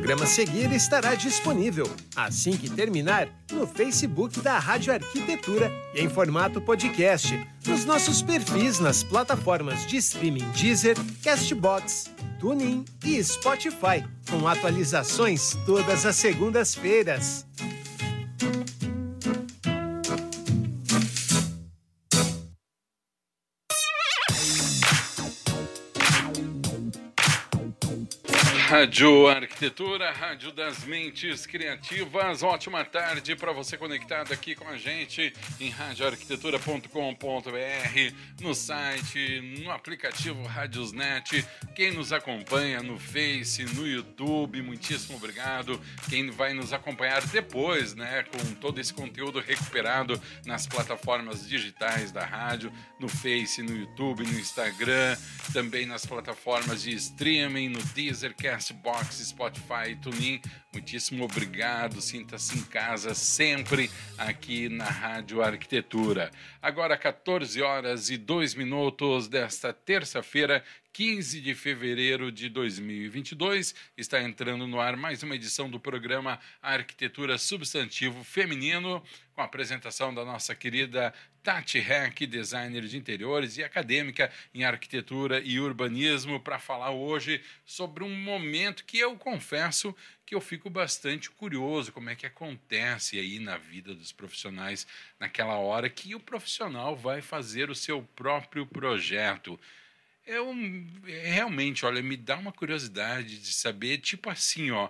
programa seguir estará disponível, assim que terminar, no Facebook da Rádio Arquitetura e em formato podcast, nos nossos perfis nas plataformas de streaming Deezer, Castbox, TuneIn e Spotify, com atualizações todas as segundas-feiras. Rádio Arquitetura, Rádio das Mentes Criativas. Ótima tarde para você conectado aqui com a gente em radioarquitetura.com.br, no site, no aplicativo Radiosnet. Quem nos acompanha no Face, no YouTube, muitíssimo obrigado. Quem vai nos acompanhar depois, né, com todo esse conteúdo recuperado nas plataformas digitais da rádio, no Face, no YouTube, no Instagram, também nas plataformas de streaming, no Deezer, Castbox, Spotify, TuneIn. Muitíssimo obrigado. Sinta-se em casa sempre aqui na Rádio Arquitetura. Agora 14 horas e 2 minutos desta terça-feira, 15 de fevereiro de 2022, está entrando no ar mais uma edição do programa Arquitetura Substantivo Feminino, com a apresentação da nossa querida Tati Heck, designer de interiores e acadêmica em arquitetura e urbanismo, para falar hoje sobre um momento que eu confesso que eu fico bastante curioso como é que acontece aí na vida dos profissionais naquela hora que o profissional vai fazer o seu próprio projeto. Eu realmente, olha, me dá uma curiosidade de saber, tipo assim, ó,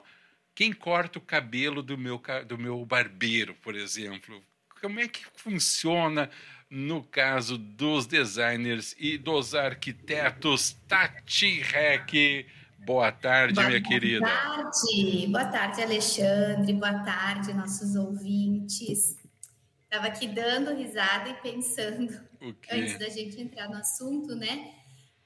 quem corta o cabelo do meu, do meu barbeiro, por exemplo? Como é que funciona no caso dos designers e dos arquitetos? Tati Rec, boa tarde, boa minha querida. Boa tarde, boa tarde, Alexandre, boa tarde, nossos ouvintes. Estava aqui dando risada e pensando, antes da gente entrar no assunto, né?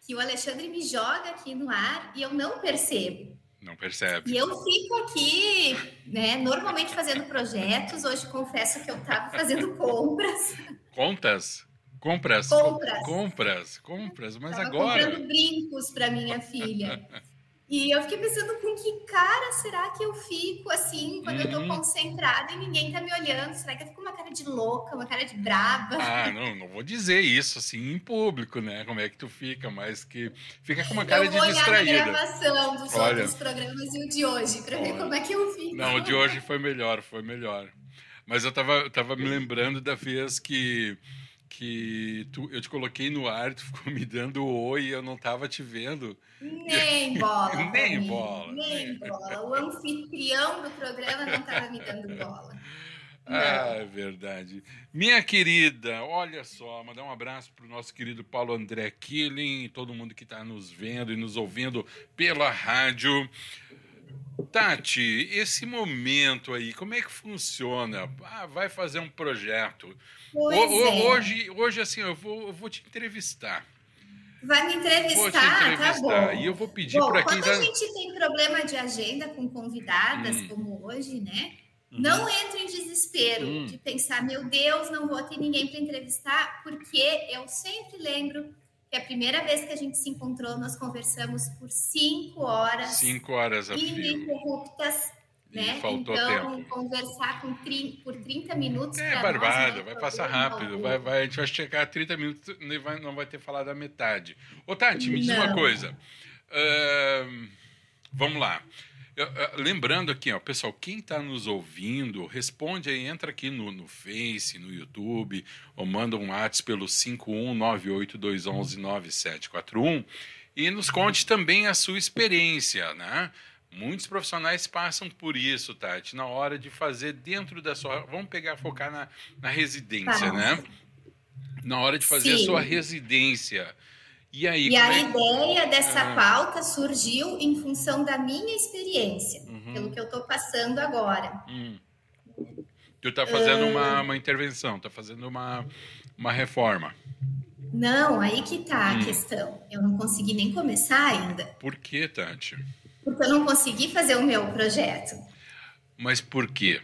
Que o Alexandre me joga aqui no ar e eu não percebo. Não percebe. E eu fico aqui, né, normalmente fazendo projetos. Hoje confesso que eu estava fazendo compras. Contas? Compras? Compras. Compras, compras, mas tava agora. comprando brincos para minha filha. E eu fiquei pensando com que cara será que eu fico assim quando uhum. eu tô concentrada e ninguém tá me olhando? Será que eu fico uma cara de louca, uma cara de braba? Ah, não, não vou dizer isso assim em público, né? Como é que tu fica, mas que fica com uma cara de distraída. Eu vou olhar na gravação dos Olha, outros programas e o de hoje para ver como é que eu fico. Não, o de hoje foi melhor, foi melhor. Mas eu tava, tava me lembrando da vez que que tu, eu te coloquei no ar, tu ficou me dando oi e eu não tava te vendo. Nem bola. nem bola. Nem bola. O anfitrião do programa não tava me dando bola. Ah, é verdade. Minha querida, olha só, mandar um abraço para o nosso querido Paulo André Killing, todo mundo que está nos vendo e nos ouvindo pela rádio. Tati, esse momento aí, como é que funciona? Ah, vai fazer um projeto. O, é. Hoje, hoje, assim, eu vou, eu vou te entrevistar. Vai me entrevistar, vou te entrevistar. tá bom. E eu vou pedir para quem... Quando a gente tem problema de agenda com convidadas, hum. como hoje, né? Uhum. Não entre em desespero hum. de pensar, meu Deus, não vou ter ninguém para entrevistar, porque eu sempre lembro que a primeira vez que a gente se encontrou, nós conversamos por cinco horas. Cinco horas a Ininterruptas né? Faltou então, tempo. conversar com, por 30 minutos. É barbada, né? vai passar rápido. Vai, vai, a gente vai chegar a 30 minutos e vai, não vai ter falado a metade. Ô, Tati, me diz não. uma coisa. Uh, vamos lá. Lembrando aqui, ó, pessoal, quem está nos ouvindo, responde aí, entra aqui no, no Face, no YouTube, ou manda um WhatsApp pelo 51982119741 e nos conte também a sua experiência, né? Muitos profissionais passam por isso, Tati, na hora de fazer dentro da sua. Vamos pegar, focar na, na residência, né? Na hora de fazer Sim. a sua residência. E aí? E a é... ideia dessa ah. pauta surgiu em função da minha experiência, uhum. pelo que eu estou passando agora. Hum. Tu está fazendo uh... uma, uma intervenção, está fazendo uma, uma reforma. Não, aí que tá hum. a questão. Eu não consegui nem começar ainda. Por que, Tati? Porque eu não consegui fazer o meu projeto. Mas por quê?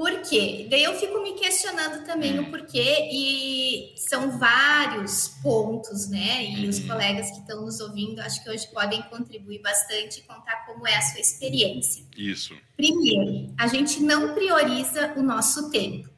Por quê? Daí eu fico me questionando também o porquê, e são vários pontos, né? E os uhum. colegas que estão nos ouvindo, acho que hoje podem contribuir bastante e contar como é a sua experiência. Isso. Primeiro, a gente não prioriza o nosso tempo.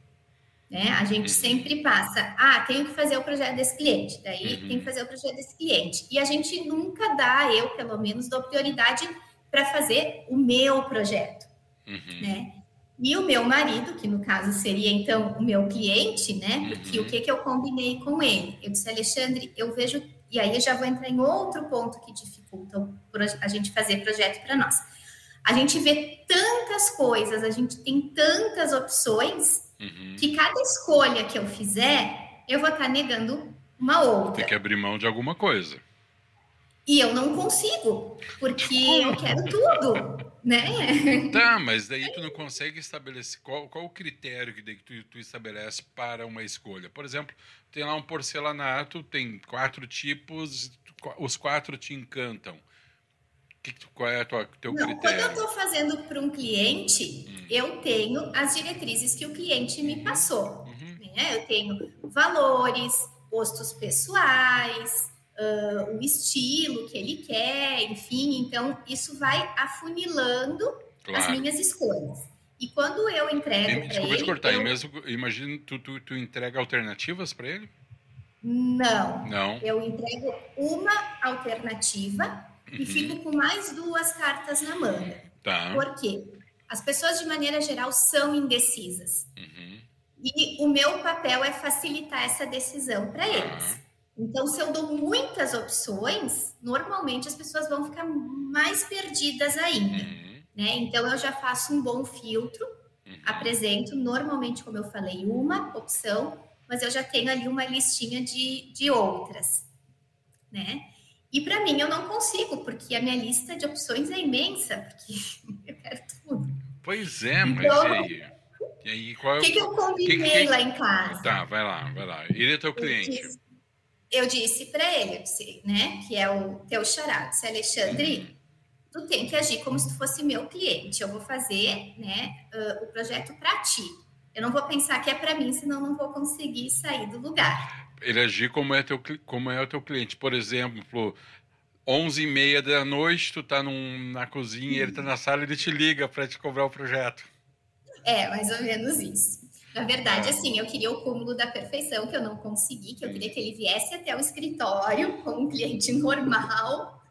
Né? A gente sempre passa, ah, tenho que fazer o projeto desse cliente, daí uhum. tenho que fazer o projeto desse cliente. E a gente nunca dá, eu pelo menos, dou prioridade para fazer o meu projeto. Uhum. Né? E o meu marido, que no caso seria então o meu cliente, né? Porque uhum. o que, que eu combinei com ele? Eu disse, Alexandre, eu vejo, e aí eu já vou entrar em outro ponto que dificulta a gente fazer projeto para nós. A gente vê tantas coisas, a gente tem tantas opções, uhum. que cada escolha que eu fizer, eu vou estar negando uma outra. Tem que abrir mão de alguma coisa. E eu não consigo, porque eu quero tudo né? Tá, mas daí tu não consegue estabelecer qual, qual o critério que, tu, tu estabelece para uma escolha. Por exemplo, tem lá um porcelanato, tem quatro tipos, os quatro te encantam. Que, qual é o teu não, critério? Quando eu estou fazendo para um cliente, hum. eu tenho as diretrizes que o cliente me uhum. passou. Uhum. Né? Eu tenho valores, gostos pessoais, uh, o estilo que ele quer, enfim. Então, isso vai afunilando claro. as minhas escolhas. E quando eu entrego. Desculpa ele, te cortar, eu... mesmo, imagina, tu, tu, tu entrega alternativas para ele? Não. Não. Eu entrego uma alternativa uhum. e fico com mais duas cartas na manga. Tá. Por quê? As pessoas, de maneira geral, são indecisas. Uhum. E o meu papel é facilitar essa decisão para eles. Então, se eu dou muitas opções, normalmente as pessoas vão ficar mais perdidas ainda. Uhum. Né? Então, eu já faço um bom filtro, uhum. apresento normalmente, como eu falei, uma opção, mas eu já tenho ali uma listinha de, de outras. Né? E para mim eu não consigo, porque a minha lista de opções é imensa, porque eu quero tudo. Pois é, mas então, e aí? E aí qual é o que, que eu combinei que, que, lá em casa? Tá, vai lá, vai lá. Ele é teu cliente eu disse para ele, disse, né, que é o teu charado, disse, Alexandre, tu tem que agir como se tu fosse meu cliente. Eu vou fazer, né, uh, o projeto para ti. Eu não vou pensar que é para mim, senão não vou conseguir sair do lugar. Ele agir como é teu como é o teu cliente, por exemplo, 11 e meia da noite, tu tá num, na cozinha, ele tá na sala, ele te liga para te cobrar o projeto. É, mais ou menos isso. Na verdade, assim, eu queria o cúmulo da perfeição, que eu não consegui, que eu queria que ele viesse até o escritório como um cliente normal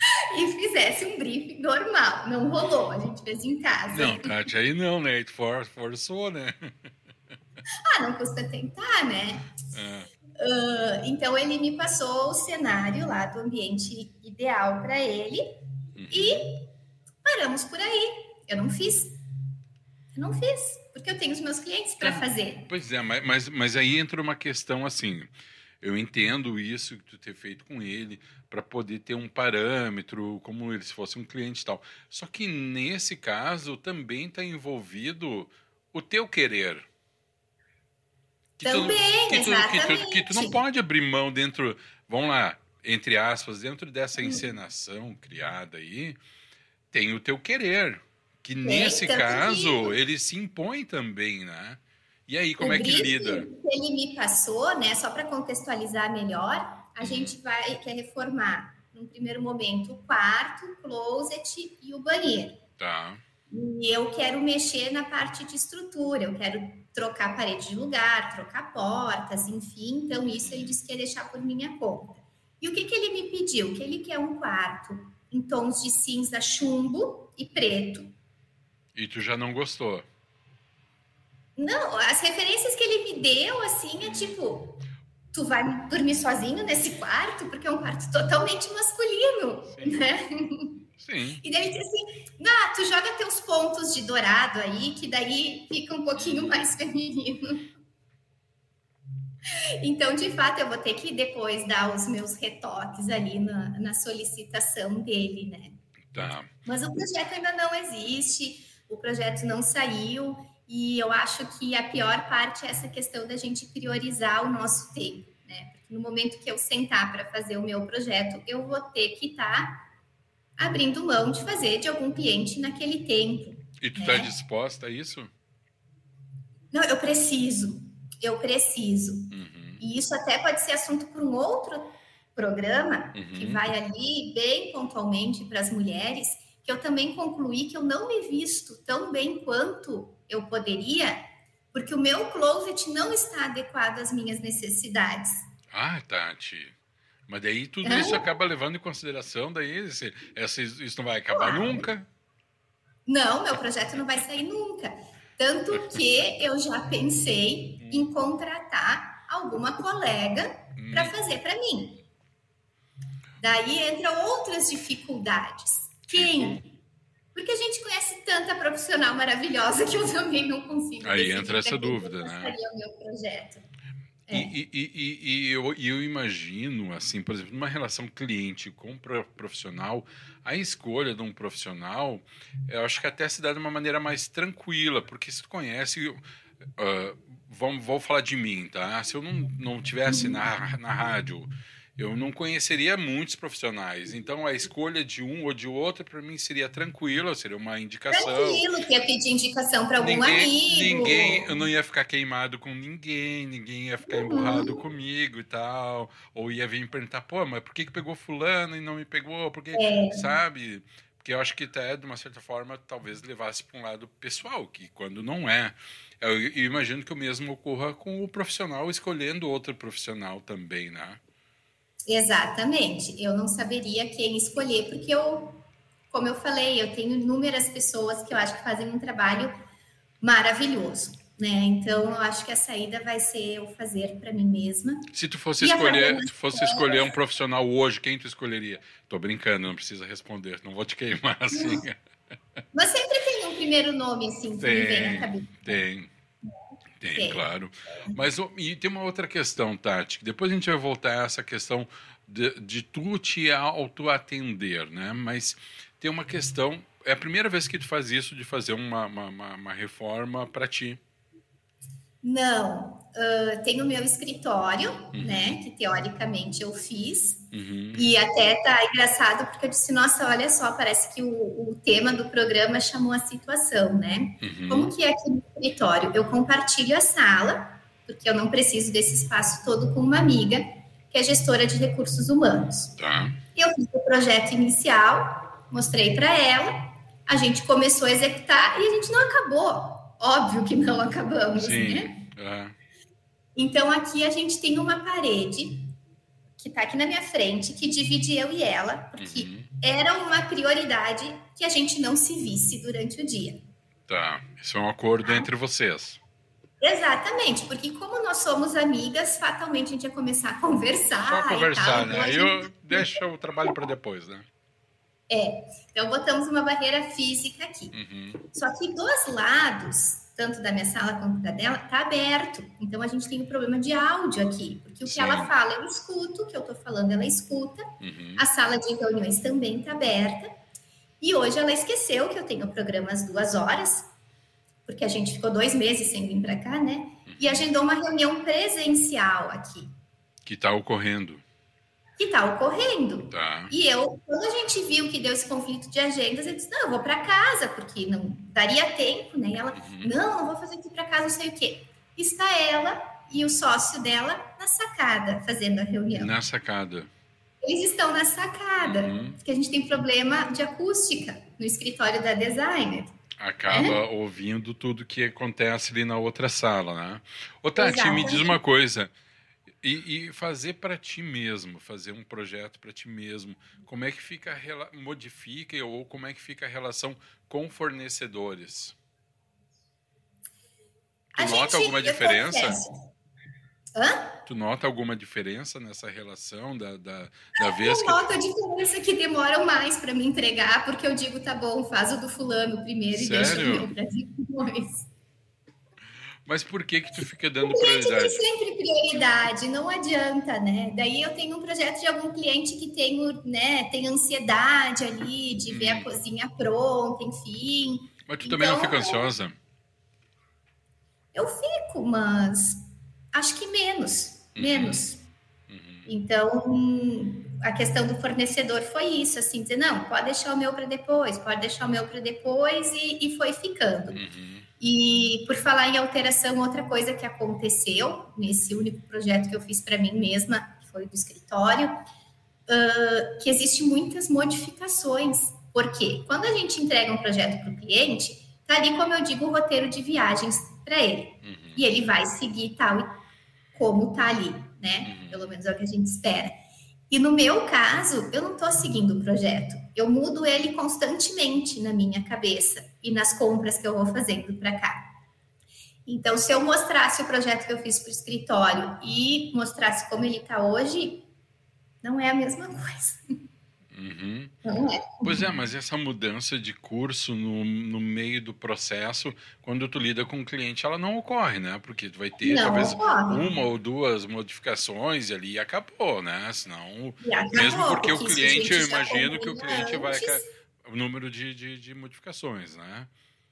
e fizesse um briefing normal. Não rolou, a gente fez em casa. Não, Tati, aí não, né? Tu for, forçou, né? ah, não custa tentar, né? É. Uh, então, ele me passou o cenário lá do ambiente ideal para ele uhum. e paramos por aí. Eu não fiz. Eu não fiz porque eu tenho os meus clientes para é, fazer. Pois é, mas, mas, aí entra uma questão assim. Eu entendo isso que tu ter feito com ele para poder ter um parâmetro, como ele se fosse um cliente e tal. Só que nesse caso também está envolvido o teu querer. Que também, tu, que tu, exatamente. Que tu, que tu não pode abrir mão dentro, vamos lá, entre aspas, dentro dessa encenação criada aí, tem o teu querer. Que nesse caso, ele se impõe também, né? E aí, como o é que lida? Que ele me passou, né? Só para contextualizar melhor, a uhum. gente vai quer reformar, num primeiro momento, o quarto, o closet e o banheiro. Tá. E eu quero mexer na parte de estrutura, eu quero trocar parede de lugar, trocar portas, enfim. Então, isso ele disse que ia deixar por minha conta. E o que, que ele me pediu? Que ele quer um quarto em tons de cinza chumbo e preto e tu já não gostou? Não, as referências que ele me deu, assim, é tipo, tu vai dormir sozinho nesse quarto, porque é um quarto totalmente masculino, Sim. né? Sim. E daí ele disse assim, ah, tu joga teus pontos de dourado aí, que daí fica um pouquinho mais feminino. Então, de fato, eu vou ter que depois dar os meus retoques ali na, na solicitação dele, né? Tá. Mas o projeto ainda não existe o projeto não saiu e eu acho que a pior parte é essa questão da gente priorizar o nosso tempo, né? Porque no momento que eu sentar para fazer o meu projeto, eu vou ter que estar tá abrindo mão de fazer de algum cliente naquele tempo. E tu está né? disposta a isso? Não, eu preciso, eu preciso. Uhum. E isso até pode ser assunto para um outro programa, uhum. que vai ali bem pontualmente para as mulheres, que eu também concluí que eu não me visto tão bem quanto eu poderia, porque o meu closet não está adequado às minhas necessidades. Ah, Tati. Mas daí tudo é. isso acaba levando em consideração, daí esse, esse, isso não vai acabar claro. nunca. Não, meu projeto não vai sair nunca. Tanto que eu já pensei hum. em contratar alguma colega hum. para fazer para mim. Daí entra outras dificuldades. Quem? Porque a gente conhece tanta profissional maravilhosa que eu também não consigo. Aí entra essa dúvida, né? o meu projeto. É. E, e, e, e eu, eu, imagino, assim, por exemplo, numa relação cliente com profissional, a escolha de um profissional, eu acho que até se dá de uma maneira mais tranquila, porque se tu conhece. Uh, vamos, vou falar de mim, tá? Se eu não, não tivesse na, na rádio eu não conheceria muitos profissionais. Então, a escolha de um ou de outro, para mim, seria tranquila, seria uma indicação. Tranquilo, que ia pedir indicação para algum ninguém, amigo. Ninguém, eu não ia ficar queimado com ninguém, ninguém ia ficar uhum. emburrado comigo e tal. Ou ia vir perguntar, pô, mas por que, que pegou fulano e não me pegou? Porque, é. sabe? Porque eu acho que até, de uma certa forma, talvez levasse para um lado pessoal, que quando não é. Eu, eu imagino que o mesmo ocorra com o profissional escolhendo outro profissional também, né? Exatamente. Eu não saberia quem escolher, porque eu, como eu falei, eu tenho inúmeras pessoas que eu acho que fazem um trabalho maravilhoso. Né? Então, eu acho que a saída vai ser eu fazer para mim mesma. Se tu fosse escolher, se fosse escolher um profissional hoje, quem tu escolheria? Tô brincando, não precisa responder, não vou te queimar assim. Mas sempre tem um primeiro nome assim que tem, me vem na cabeça. Tem. Tem, tem, claro. Mas e tem uma outra questão, Tati, que depois a gente vai voltar a essa questão de, de tu te auto-atender, né? Mas tem uma questão, é a primeira vez que tu faz isso, de fazer uma, uma, uma, uma reforma para ti. Não, uh, tem o meu escritório, uhum. né? Que teoricamente eu fiz. Uhum. E até tá engraçado porque eu disse, nossa, olha só, parece que o, o tema do programa chamou a situação, né? Uhum. Como que é aqui no escritório? Eu compartilho a sala, porque eu não preciso desse espaço todo com uma amiga, que é gestora de recursos humanos. Tá. Eu fiz o projeto inicial, mostrei para ela, a gente começou a executar e a gente não acabou Óbvio que não acabamos, Sim. né? É. Então aqui a gente tem uma parede que está aqui na minha frente, que divide eu e ela, porque uhum. era uma prioridade que a gente não se visse durante o dia. Tá, isso é um acordo ah. entre vocês. Exatamente, porque como nós somos amigas, fatalmente a gente ia começar a conversar. Só conversar, né? Aí gente... eu deixo o trabalho para depois, né? É, então botamos uma barreira física aqui. Uhum. Só que dos lados, tanto da minha sala quanto da dela, tá aberto. Então a gente tem um problema de áudio aqui, porque o Sim. que ela fala eu escuto, o que eu tô falando ela escuta. Uhum. A sala de reuniões também tá aberta. E hoje ela esqueceu que eu tenho programa às duas horas, porque a gente ficou dois meses sem vir para cá, né? Uhum. E agendou uma reunião presencial aqui. Que está ocorrendo que está ocorrendo. Tá. E eu, quando a gente viu que deu esse conflito de agendas, eu disse: não, eu vou para casa, porque não daria tempo, né? E ela, uhum. não, não vou fazer aqui para casa, não sei o quê. Está ela e o sócio dela na sacada, fazendo a reunião. Na sacada. Eles estão na sacada, uhum. porque a gente tem problema de acústica no escritório da designer. Acaba é? ouvindo tudo que acontece ali na outra sala, né? Ô, Tati, Exatamente. me diz uma coisa. E, e fazer para ti mesmo, fazer um projeto para ti mesmo, como é que fica, modifica ou como é que fica a relação com fornecedores? Tu a nota alguma diferença? Hã? Tu nota alguma diferença nessa relação da, da, da vez eu que... noto a diferença que demoram mais para me entregar, porque eu digo, tá bom, faz o do fulano primeiro Sério? e deixa o meu para depois. Mas por que que tu fica dando prioridade? Tem sempre prioridade, não adianta, né? Daí eu tenho um projeto de algum cliente que tem, né, tem ansiedade ali de hum. ver a uhum. cozinha pronta, enfim. Mas tu também então, não fica ansiosa? Eu fico, mas acho que menos, uhum. menos. Uhum. Então, a questão do fornecedor foi isso, assim, dizer, não, pode deixar o meu para depois, pode deixar o meu para depois, e, e, foi ficando. Uhum. E por falar em alteração, outra coisa que aconteceu nesse único projeto que eu fiz para mim mesma, que foi do escritório, uh, que existe muitas modificações. Porque quando a gente entrega um projeto para o cliente, tá ali, como eu digo, o roteiro de viagens para ele. Uhum. E ele vai seguir tal como tá ali, né? Uhum. Pelo menos é o que a gente espera. E no meu caso, eu não estou seguindo o projeto. Eu mudo ele constantemente na minha cabeça e nas compras que eu vou fazendo para cá. Então, se eu mostrasse o projeto que eu fiz para o escritório e mostrasse como ele está hoje, não é a mesma coisa. Uhum. Não é. Pois é, mas essa mudança de curso no, no meio do processo, quando tu lida com o cliente, ela não ocorre, né? Porque tu vai ter não talvez ocorre. uma ou duas modificações ali e acabou, né? Senão, acabou, mesmo porque, porque o cliente, eu imagino que o cliente vai o número de, de, de modificações, né?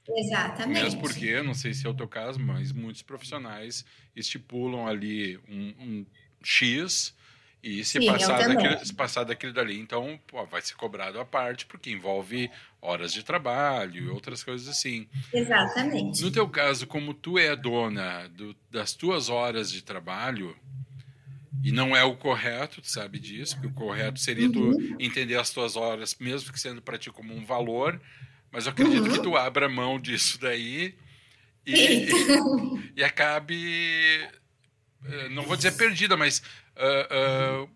Exatamente. Mesmo porque, não sei se é o teu caso, mas muitos profissionais estipulam ali um, um X e se, Sim, passar daquele, se passar daquele dali, então pô, vai ser cobrado à parte, porque envolve horas de trabalho e outras coisas assim. Exatamente. No teu caso, como tu é dona do, das tuas horas de trabalho, e não é o correto, tu sabe disso, porque o correto seria uhum. tu entender as tuas horas, mesmo que sendo para ti como um valor, mas eu acredito uhum. que tu abra mão disso daí e, e, e acabe, eh, não vou dizer perdida, mas uh, uh,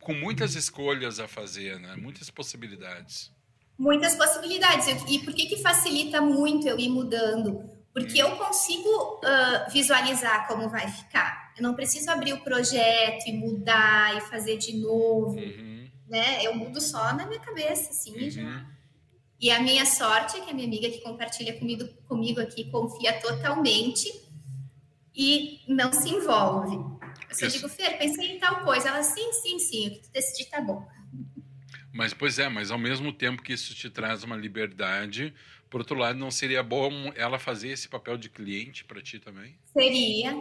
com muitas escolhas a fazer, né? Muitas possibilidades. Muitas possibilidades. E por que, que facilita muito eu ir mudando? Porque hum. eu consigo uh, visualizar como vai ficar. Eu não preciso abrir o projeto e mudar e fazer de novo. Uhum. Né? Eu mudo só na minha cabeça, assim, uhum. já. E a minha sorte é que a minha amiga que compartilha comigo, comigo aqui confia totalmente e não se envolve. Eu digo, Fer, pensei em tal coisa. Ela, sim, sim, sim, o que tu decidir tá bom. Mas, pois é, mas ao mesmo tempo que isso te traz uma liberdade, por outro lado, não seria bom ela fazer esse papel de cliente para ti também? Seria,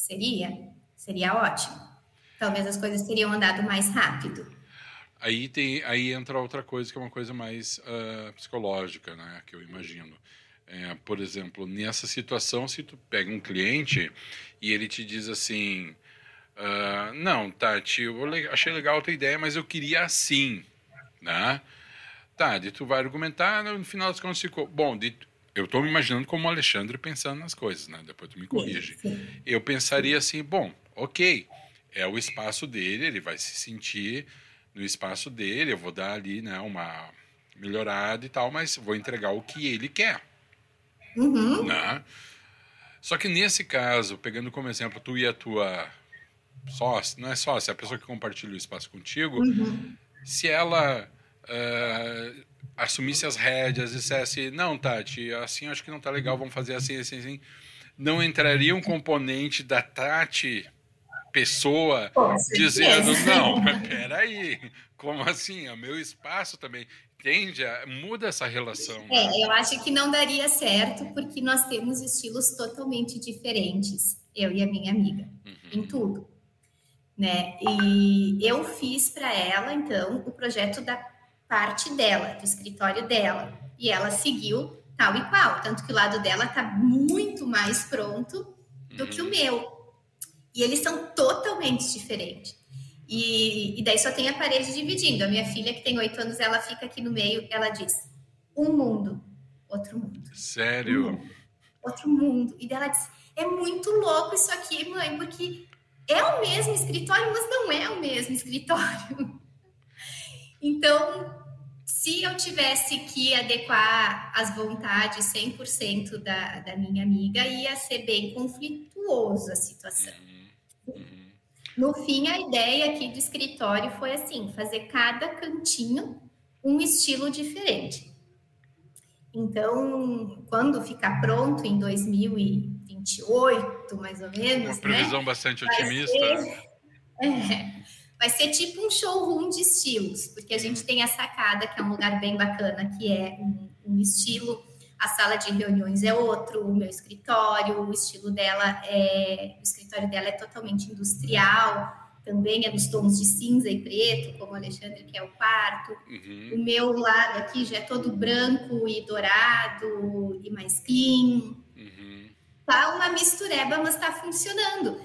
seria, seria ótimo. Talvez as coisas teriam andado mais rápido. Aí, tem, aí entra outra coisa que é uma coisa mais uh, psicológica, né? Que eu imagino. É, por exemplo, nessa situação, se tu pega um cliente e ele te diz assim, Uh, não, Tati, eu achei legal a tua ideia, mas eu queria assim, né? Tá, de tu vai argumentar, no final das contas ficou... Bom, de, eu estou me imaginando como o Alexandre pensando nas coisas, né? Depois tu me corrige. Sim. Eu pensaria assim, bom, ok, é o espaço dele, ele vai se sentir no espaço dele, eu vou dar ali, né, uma melhorada e tal, mas vou entregar o que ele quer. Uhum. Né? Só que nesse caso, pegando como exemplo tu e a tua sócio, não é sócio, é a pessoa que compartilha o espaço contigo, uhum. se ela uh, assumisse as rédeas dissesse, não, Tati, assim acho que não tá legal, vamos fazer assim, assim, assim, não entraria um componente da Tati pessoa dizendo, não, peraí, como assim? É o meu espaço também. Entende? Muda essa relação. Né? É, eu acho que não daria certo, porque nós temos estilos totalmente diferentes, eu e a minha amiga, uhum. em tudo né? E eu fiz para ela, então, o projeto da parte dela, do escritório dela. E ela seguiu tal e qual. Tanto que o lado dela está muito mais pronto do que o uhum. meu. E eles são totalmente diferentes. E, e daí só tem a parede dividindo. A minha filha, que tem oito anos, ela fica aqui no meio, ela diz: um mundo, outro mundo. Sério? Um mundo, outro mundo. E dela diz: é muito louco isso aqui, mãe, porque é o mesmo escritório, mas não é o mesmo escritório. Então, se eu tivesse que adequar as vontades 100% da, da minha amiga, ia ser bem conflituoso a situação. Uhum. Uhum. No fim, a ideia aqui do escritório foi assim: fazer cada cantinho um estilo diferente. Então, quando ficar pronto em 2000 e 28, mais ou menos. Uma previsão né? bastante otimista. Ser, é, vai ser tipo um showroom de estilos, porque a uhum. gente tem a sacada, que é um lugar bem bacana, que é um, um estilo. A sala de reuniões é outro, o meu escritório, o estilo dela é. O escritório dela é totalmente industrial. também é nos tons de cinza e preto, como o Alexandre, que é o quarto. Uhum. O meu lado aqui já é todo branco e dourado e mais clean. Uhum. Tá uma mistureba, mas está funcionando.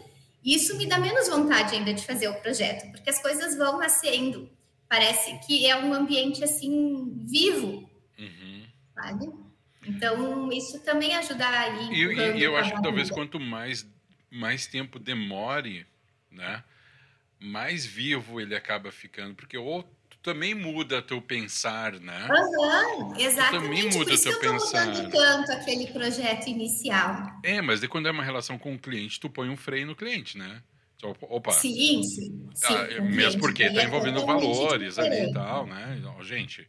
Isso me dá menos vontade ainda de fazer o projeto, porque as coisas vão nascendo. Parece que é um ambiente assim vivo, uhum. sabe? Então isso também ajuda a ir. E, e eu acho que talvez quanto mais mais tempo demore, né? mais vivo ele acaba ficando, porque ou tu também muda teu pensar, né? Uhum, exatamente. Também muda Por isso teu que eu pensar. mudando tanto aquele projeto inicial. É, mas de quando é uma relação com o cliente, tu põe um freio no cliente, né? Opa. Sim, sim. sim ah, mesmo porque está envolvendo valores ali e tal, né? Gente,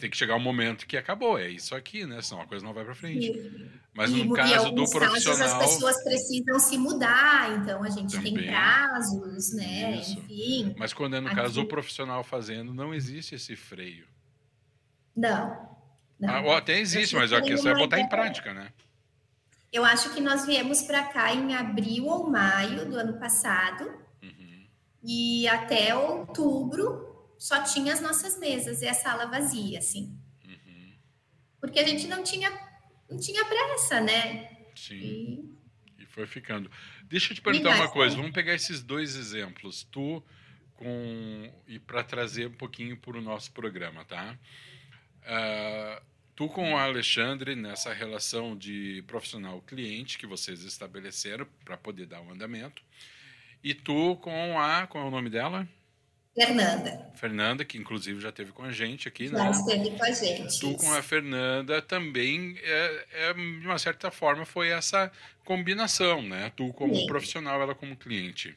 tem que chegar um momento que acabou, é isso aqui, né? Senão a coisa não vai para frente. Sim. Mas no e, caso do profissional. Casos, as pessoas precisam se mudar, então a gente também. tem prazos, né? Isso. Enfim. Mas quando é no aqui... caso do profissional fazendo, não existe esse freio. Não. não. Ah, ou até existe, mas a questão é botar em prática, né? Eu acho que nós viemos para cá em abril ou maio do ano passado. Uhum. E até outubro só tinha as nossas mesas e a sala vazia, assim. Uhum. Porque a gente não tinha, não tinha pressa, né? Sim. E, e foi ficando. Deixa eu te perguntar uma coisa. Vamos pegar esses dois exemplos. Tu com e para trazer um pouquinho para o nosso programa, tá? Uh, tu com o Alexandre nessa relação de profissional cliente que vocês estabeleceram para poder dar o um andamento e tu com a qual é o nome dela? Fernanda. Fernanda, que inclusive já esteve com a gente aqui, já né? Já esteve com a gente. Tu com a Fernanda também, é, é, de uma certa forma, foi essa combinação, né? Tu como Sim. profissional, ela como cliente.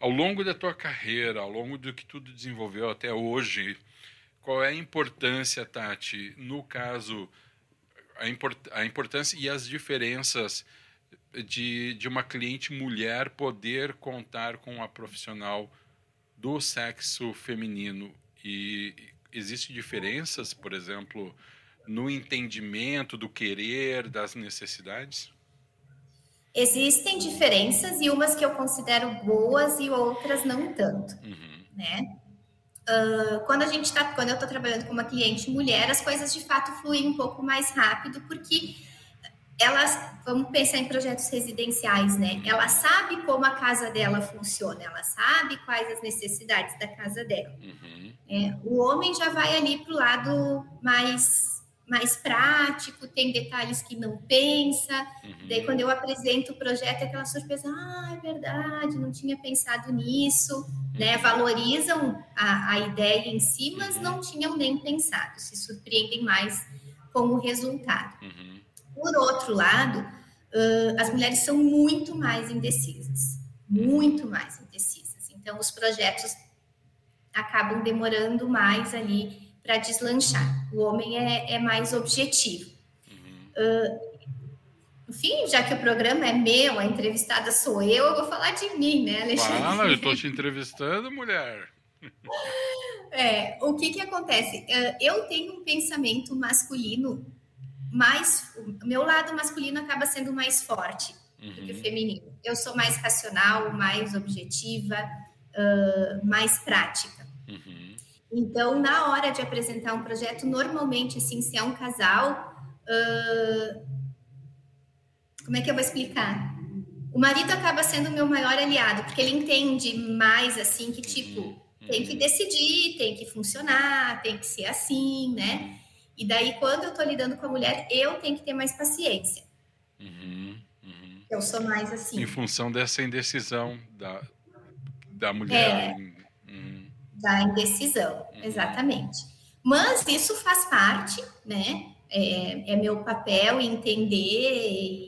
Ao longo da tua carreira, ao longo do que tu desenvolveu até hoje, qual é a importância, Tati, no caso, a, import, a importância e as diferenças de, de uma cliente mulher poder contar com uma profissional do sexo feminino e existem diferenças, por exemplo, no entendimento do querer, das necessidades? Existem diferenças e umas que eu considero boas e outras não tanto, uhum. né? Uh, quando a gente está, quando eu estou trabalhando com uma cliente mulher, as coisas de fato fluem um pouco mais rápido, porque elas, vamos pensar em projetos residenciais, né? Ela sabe como a casa dela funciona, ela sabe quais as necessidades da casa dela. Uhum. É, o homem já vai ali para o lado mais mais prático, tem detalhes que não pensa. Uhum. Daí, quando eu apresento o projeto, é aquela surpresa: ah, é verdade, não tinha pensado nisso. Uhum. Né? Valorizam a, a ideia em si, mas uhum. não tinham nem pensado, se surpreendem mais com o resultado. Uhum. Por outro lado, uh, as mulheres são muito mais indecisas, muito mais indecisas. Então, os projetos acabam demorando mais ali para deslanchar. O homem é, é mais objetivo. Uh, enfim, já que o programa é meu, a entrevistada sou eu, eu vou falar de mim, né, Alexandre? Fala, eu estou te entrevistando, mulher. É, o que que acontece? Eu tenho um pensamento masculino mais o meu lado masculino acaba sendo mais forte uhum. do que o uhum. feminino. Eu sou mais racional, mais objetiva, uh, mais prática. Uhum. Então, na hora de apresentar um projeto, normalmente, assim, se é um casal, uh, como é que eu vou explicar? O marido acaba sendo o meu maior aliado, porque ele entende mais, assim, que tipo, uhum. tem que decidir, tem que funcionar, tem que ser assim, né? E daí, quando eu tô lidando com a mulher, eu tenho que ter mais paciência. Uhum, uhum. Eu sou mais assim. Em função dessa indecisão da, da mulher. É, uhum. Da indecisão, uhum. exatamente. Mas isso faz parte, né? É, é meu papel entender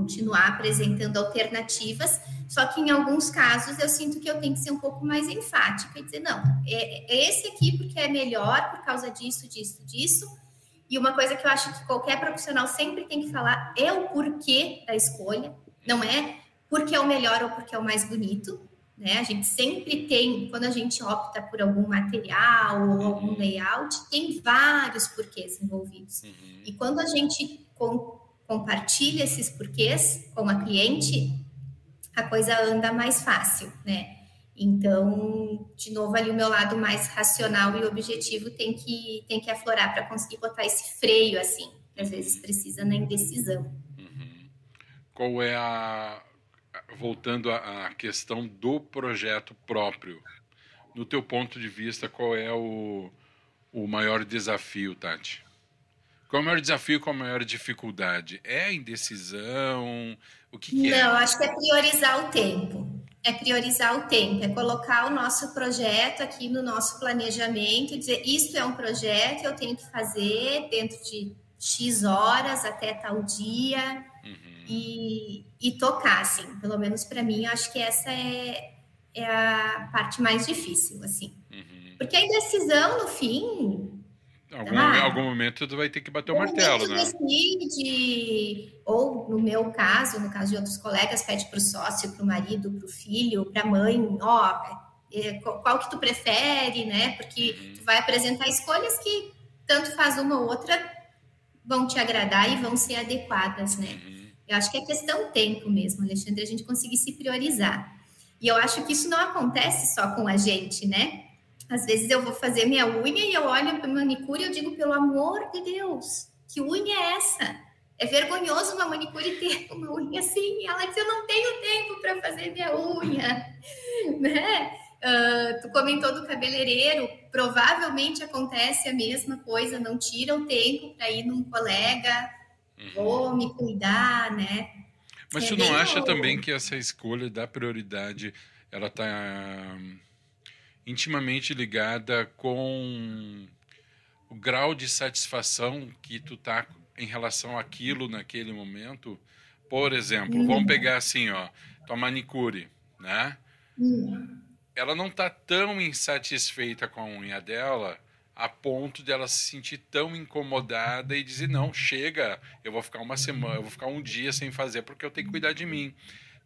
continuar apresentando alternativas. Só que em alguns casos eu sinto que eu tenho que ser um pouco mais enfática e dizer, não, é, é esse aqui porque é melhor por causa disso, disso, disso e uma coisa que eu acho que qualquer profissional sempre tem que falar é o porquê da escolha, não é porque é o melhor ou porque é o mais bonito, né? A gente sempre tem, quando a gente opta por algum material ou algum uhum. layout, tem vários porquês envolvidos. Uhum. E quando a gente com, compartilha esses porquês com a cliente, a coisa anda mais fácil, né? Então, de novo, ali o meu lado mais racional e objetivo tem que, tem que aflorar para conseguir botar esse freio, assim, que às vezes precisa na indecisão. Uhum. Qual é a. Voltando à questão do projeto próprio, no teu ponto de vista, qual é o, o maior desafio, Tati? Qual é o maior desafio, qual é a maior dificuldade? É a indecisão? O que, que Não, é? Não, acho que é priorizar o tempo. É priorizar o tempo, é colocar o nosso projeto aqui no nosso planejamento e dizer: isto é um projeto, eu tenho que fazer dentro de X horas até tal dia uhum. e, e tocar, assim. Pelo menos para mim, acho que essa é, é a parte mais difícil, assim. Uhum. Porque a indecisão, no fim, Algum, ah, algum momento tu vai ter que bater o martelo, né? decide, ou no meu caso, no caso de outros colegas, pede para o sócio, para o marido, para o filho, para a mãe, ó, é, qual que tu prefere, né? Porque uhum. tu vai apresentar escolhas que tanto faz uma ou outra vão te agradar e vão ser adequadas, né? Uhum. Eu acho que é questão tempo mesmo, Alexandre, a gente conseguir se priorizar. E eu acho que isso não acontece só com a gente, né? Às vezes eu vou fazer minha unha e eu olho para manicure e eu digo, pelo amor de Deus, que unha é essa? É vergonhoso uma manicure ter uma unha assim. E ela diz, eu não tenho tempo para fazer minha unha, né? Uh, tu comentou do cabeleireiro, provavelmente acontece a mesma coisa, não tira o tempo para ir num colega, uhum. vou me cuidar, né? Mas é tu não acha também que essa escolha da prioridade, ela está intimamente ligada com o grau de satisfação que tu tá em relação àquilo naquele momento. Por exemplo, uhum. vamos pegar assim, ó, tua manicure, né? Uhum. Ela não tá tão insatisfeita com a unha dela a ponto dela se sentir tão incomodada e dizer não, chega, eu vou ficar uma semana, eu vou ficar um dia sem fazer porque eu tenho que cuidar de mim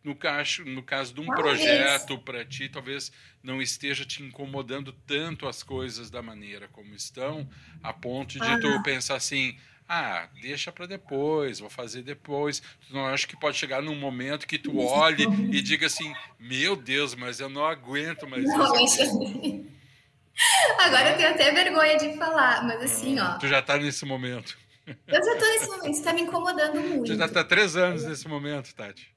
no caso, no caso de um projeto para ti, talvez não esteja te incomodando tanto as coisas da maneira como estão, a ponto de tu pensar assim, ah, deixa para depois, vou fazer depois. Tu não acha que pode chegar num momento que tu olhe e diga assim, meu Deus, mas eu não aguento mais não, isso. Agora eu tenho até vergonha de falar, mas assim, ó. Tu já tá nesse momento. Eu já tô nesse momento, isso tá me incomodando muito. Tu já tá três anos nesse momento, Tati.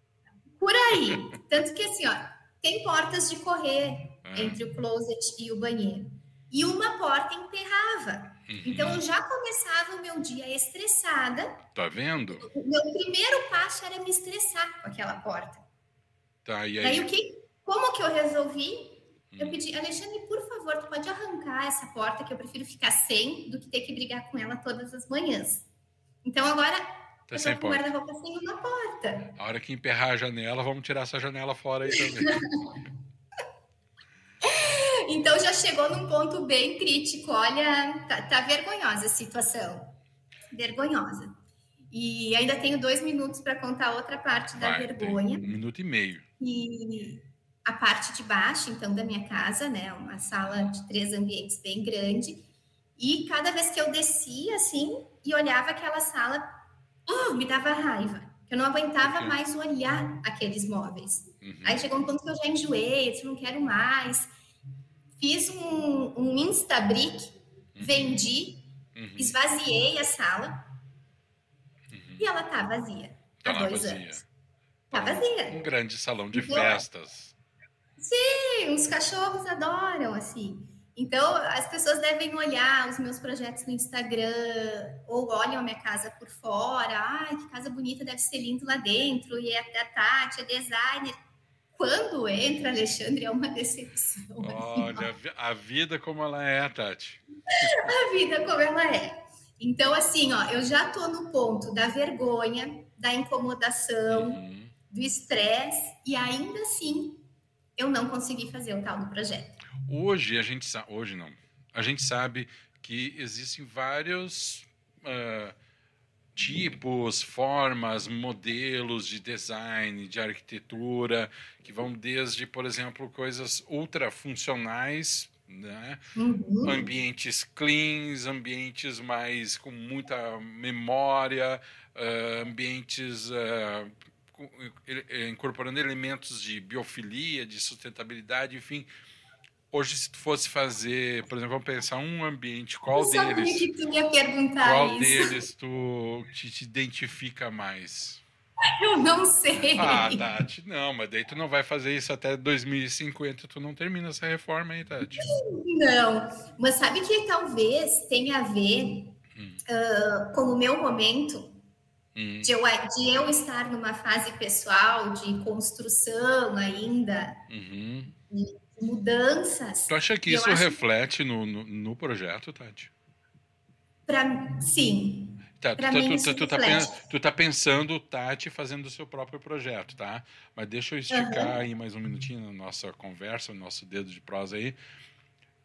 Por aí. Tanto que assim, ó, tem portas de correr ah. entre o closet e o banheiro. E uma porta emperrava. Uhum. Então eu já começava o meu dia estressada. Tá vendo? O meu primeiro passo era me estressar com aquela porta. Tá, e aí? Daí o que? Como que eu resolvi? Hum. Eu pedi, Alexandre, por favor, tu pode arrancar essa porta que eu prefiro ficar sem do que ter que brigar com ela todas as manhãs. Então agora Tá sem porta. guarda-roupa sem uma porta. A hora que emperrar a janela, vamos tirar essa janela fora aí também. então já chegou num ponto bem crítico. Olha, tá, tá vergonhosa a situação. Vergonhosa. E ainda tenho dois minutos para contar outra parte da Vai, vergonha. Um minuto e meio. E a parte de baixo, então, da minha casa, né? Uma sala de três ambientes bem grande. E cada vez que eu descia, assim, e olhava aquela sala, uh, me dava raiva. Eu não aguentava uhum. mais olhar aqueles móveis. Uhum. Aí chegou um ponto que eu já enjoei, disse, não quero mais. Fiz um, um Instabrick, uhum. vendi, uhum. esvaziei a sala uhum. e ela tá vazia tá há dois vazia. anos. Tá vazia. Um grande salão de então, festas. Sim, os cachorros adoram, assim. Então, as pessoas devem olhar os meus projetos no Instagram, ou olham a minha casa por fora. Ai, que casa bonita, deve ser lindo lá dentro. E a, a Tati é designer. Quando entra, Alexandre, é uma decepção. Olha, a vida como ela é, Tati. a vida como ela é. Então, assim, ó, eu já tô no ponto da vergonha, da incomodação, uhum. do estresse, e ainda assim eu não consegui fazer o tal do projeto. Hoje a gente sabe, hoje não, a gente sabe que existem vários uh, tipos, formas, modelos de design, de arquitetura, que vão desde, por exemplo, coisas ultra funcionais, né? Uhum. ambientes cleans, ambientes mais com muita memória, uh, ambientes uh, incorporando elementos de biofilia, de sustentabilidade, enfim. Hoje, se tu fosse fazer, por exemplo, vamos pensar um ambiente, qual Eu deles? Que tu ia perguntar qual isso. deles tu te, te identifica mais? Eu não sei. Ah, Tati, não, mas daí tu não vai fazer isso até 2050, tu não termina essa reforma aí, Tati. Não, mas sabe que talvez tenha a ver Hum. uh, com o meu momento Hum, de eu, de eu estar numa fase pessoal de construção ainda, uhum. de mudanças. Tu acha que isso reflete no, no, no projeto, Tati? Pra, sim, Tá, tu, Pra tá- mim tu, tu, tá, tu tá pensando Tati fazendo o seu próprio projeto, tá? Mas deixa eu esticar Aham. aí mais um minutinho na nossa conversa, no nosso dedo de prosa aí.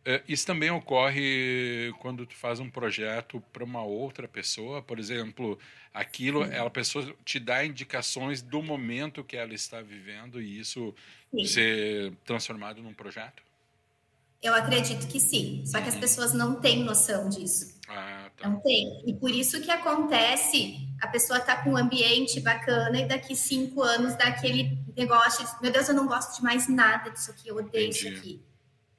É, Isso também ocorre quando tu faz um projeto para uma outra pessoa, por exemplo, aquilo, ela, a pessoa te dá indicações do momento que ela está vivendo e isso sim. ser transformado num projeto? Eu acredito que sim. Só que as pessoas não têm noção disso. Ah, tá. Não tem. E por isso que acontece, a pessoa tá com um ambiente bacana e daqui cinco anos dá aquele negócio de, meu Deus, eu não gosto de mais nada disso aqui, eu odeio isso Entendi. aqui.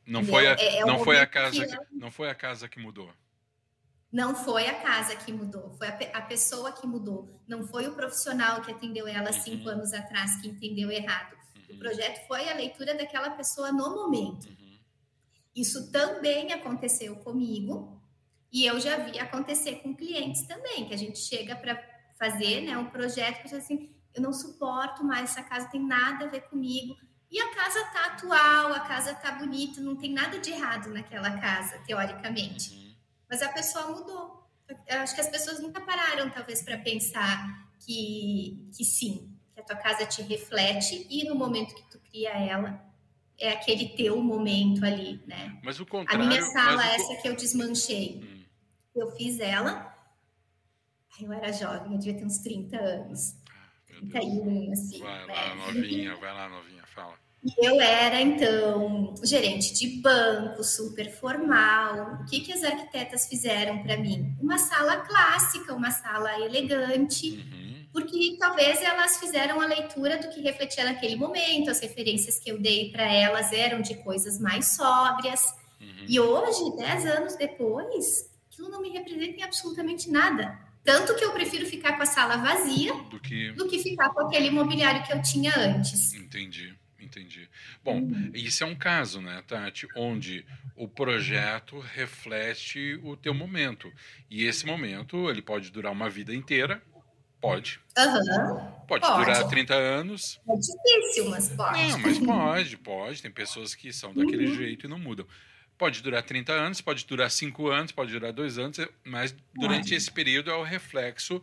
Não foi a, É- é o não foi a casa, que- não foi a casa que mudou. Não foi a casa que mudou, foi a, a pessoa que mudou. Não foi o profissional que atendeu ela cinco Uhum. anos atrás que entendeu errado. O Uhum, projeto foi a leitura daquela pessoa no momento. uhum. Isso também aconteceu comigo e eu já vi acontecer com clientes também, que a gente chega para fazer né, um projeto que diz assim, eu não suporto mais essa casa, tem nada a ver comigo. E a casa tá atual, a casa tá bonita, não tem nada de errado naquela casa, teoricamente. Uhum. Mas a pessoa mudou. Eu acho que as pessoas nunca pararam, talvez, para pensar que, que sim, que a tua casa te reflete e no momento que tu cria ela, é aquele teu momento ali, né? Mas o A contrário. minha sala, o co- essa que eu desmanchei, Hum, eu fiz ela. Eu era jovem, eu devia ter uns 30 anos. meu Deus. 31, assim. Vai né? lá, novinha, vai lá, novinha, fala. E eu era, então, gerente de banco, super formal. O que, que as arquitetas fizeram para mim? Uma sala clássica, uma sala elegante, Uhum, porque talvez elas fizeram a leitura do que refletia naquele momento, as referências que eu dei para elas eram de coisas mais sóbrias. uhum. E hoje, dez anos depois, aquilo não me representa em absolutamente nada. Tanto que eu prefiro ficar com a sala vazia Do que. do que ficar com aquele mobiliário que eu tinha antes. Entendi, entendi. Bom, Uhum. isso é um caso, né, Tati, onde o projeto reflete o teu momento. E esse momento, ele pode durar uma vida inteira, pode. Aham. Pode, Pode. durar 30 anos. É difícil, mas pode. Não, mas pode, pode. Tem pessoas que são daquele Uhum. jeito e não mudam. Pode durar 30 anos, pode durar 5 anos, pode durar 2 anos, mas durante Pode. esse período é o reflexo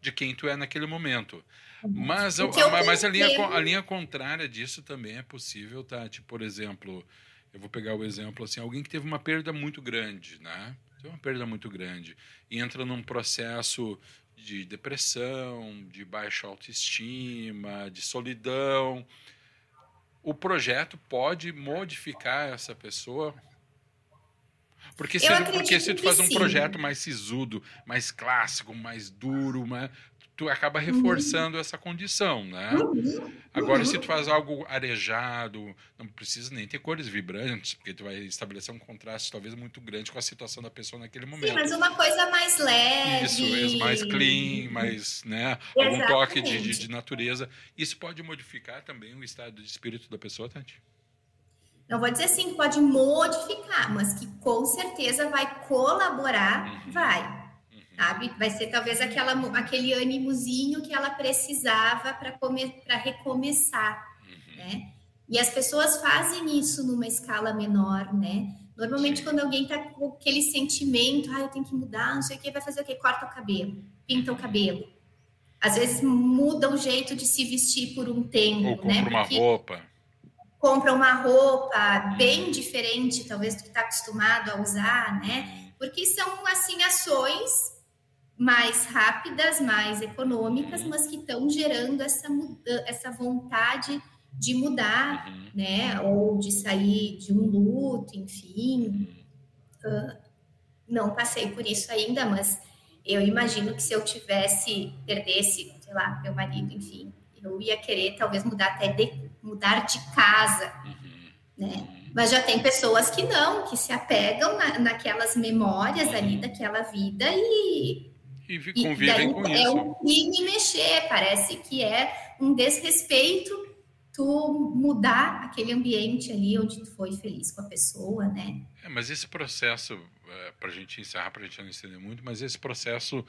de quem tu é naquele momento. Mas, O a, eu mas- mas a, linha, a linha contrária disso também é possível, Tati. Por exemplo, eu vou pegar o exemplo assim, alguém que teve uma perda muito grande, né? Teve uma perda muito grande e entra num processo de depressão, de baixa autoestima, de solidão. O projeto pode modificar essa pessoa? Porque se, porque se tu faz um sim. projeto mais sisudo, mais clássico, mais duro, mais, tu acaba reforçando essa condição, né? Uhum. Agora, Uhum. se tu faz algo arejado, não precisa nem ter cores vibrantes, porque tu vai estabelecer um contraste talvez muito grande com a situação da pessoa naquele Sim, momento. mas uma coisa mais leve. Isso, é mais clean, mais, né, algum toque de, de, Exatamente. de natureza. Isso pode modificar também o estado de espírito da pessoa, Tati? Não vou dizer assim que pode modificar, mas que com certeza vai colaborar, Uhum. vai. Uhum. Sabe? Vai ser talvez aquela, aquele ânimozinho que ela precisava para recomeçar. Uhum. né? E as pessoas fazem isso numa escala menor, né? Normalmente, Sim. quando alguém tá com aquele sentimento, ah, eu tenho que mudar, não sei o que, vai fazer o quê? Corta o cabelo, pinta o cabelo. Às vezes muda o jeito de se vestir por um tempo, Ou compra né? uma Porque roupa. compra uma roupa bem diferente, talvez, do que está acostumado a usar, né? Porque são, assim, ações mais rápidas, mais econômicas, mas que estão gerando essa, essa vontade de mudar, Uhum. né? Ou de sair de um luto, enfim. Uhum. Não passei por isso ainda, mas eu imagino que se eu tivesse, perdesse, sei lá, meu marido, enfim, eu ia querer talvez mudar até de, mudar de casa, uhum. né? Mas já tem pessoas que não, que se apegam na, naquelas memórias ali daquela vida e e convivem e com é isso. É um crime mexer, parece que é um desrespeito tu mudar aquele ambiente ali onde tu foi feliz com a pessoa, né? É, mas esse processo, é, para a gente encerrar, para a gente não estender muito, mas esse processo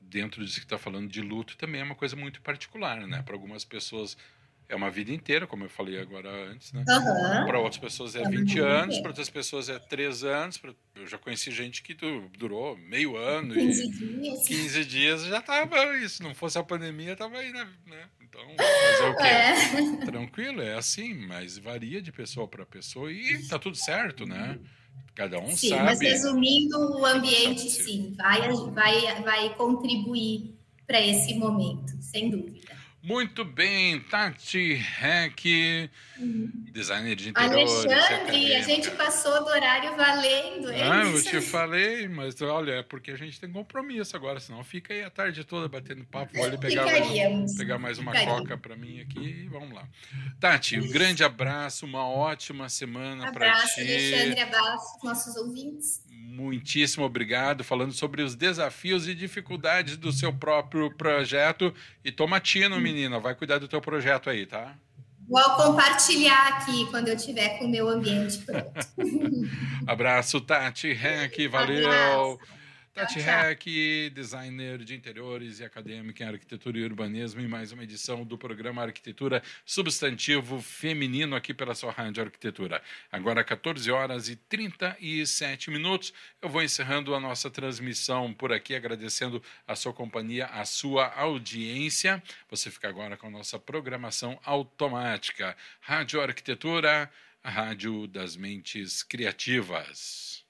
dentro disso que está falando de luto também é uma coisa muito particular, né? Para algumas pessoas é uma vida inteira, como eu falei agora antes, né? Uhum. Para outras pessoas é, é 20 anos, para outras pessoas é 3 anos. Pra... Eu já conheci gente que durou meio ano 15 e dias. 15 dias já estava isso. Não fosse a pandemia, estava aí, né? Então, fazer o quê? É. Tranquilo, é assim, mas varia de pessoa para pessoa e tá tudo certo, né? Cada um sim, sabe. Mas resumindo, o ambiente, sim, vai, vai, vai contribuir para esse momento, sem dúvida. Muito bem, Tati Heck, uhum. designer de interiores. Alexandre, a gente passou do horário valendo. É ah, eu te falei, mas olha, é porque a gente tem compromisso agora, senão fica aí a tarde toda batendo papo. Vou ali pegar, mais, pegar mais uma coca para mim aqui e vamos lá. Tati, um grande abraço, uma ótima semana para ti. Abraço, Alexandre, abraço nossos ouvintes muitíssimo obrigado, falando sobre os desafios e dificuldades do seu próprio projeto. E toma tino, menina, vai cuidar do teu projeto aí, tá? Vou compartilhar aqui quando eu tiver com o meu ambiente pronto. Abraço, Tati Henk, valeu! Abraço. Tati Heck, designer de interiores e acadêmica em arquitetura e urbanismo, em mais uma edição do programa Arquitetura Substantivo Feminino aqui pela sua Rádio Arquitetura. Agora, 14 horas e 37 minutos. Eu vou encerrando a nossa transmissão por aqui, agradecendo a sua companhia, a sua audiência. Você fica agora com a nossa programação automática. Rádio Arquitetura, a rádio das mentes criativas.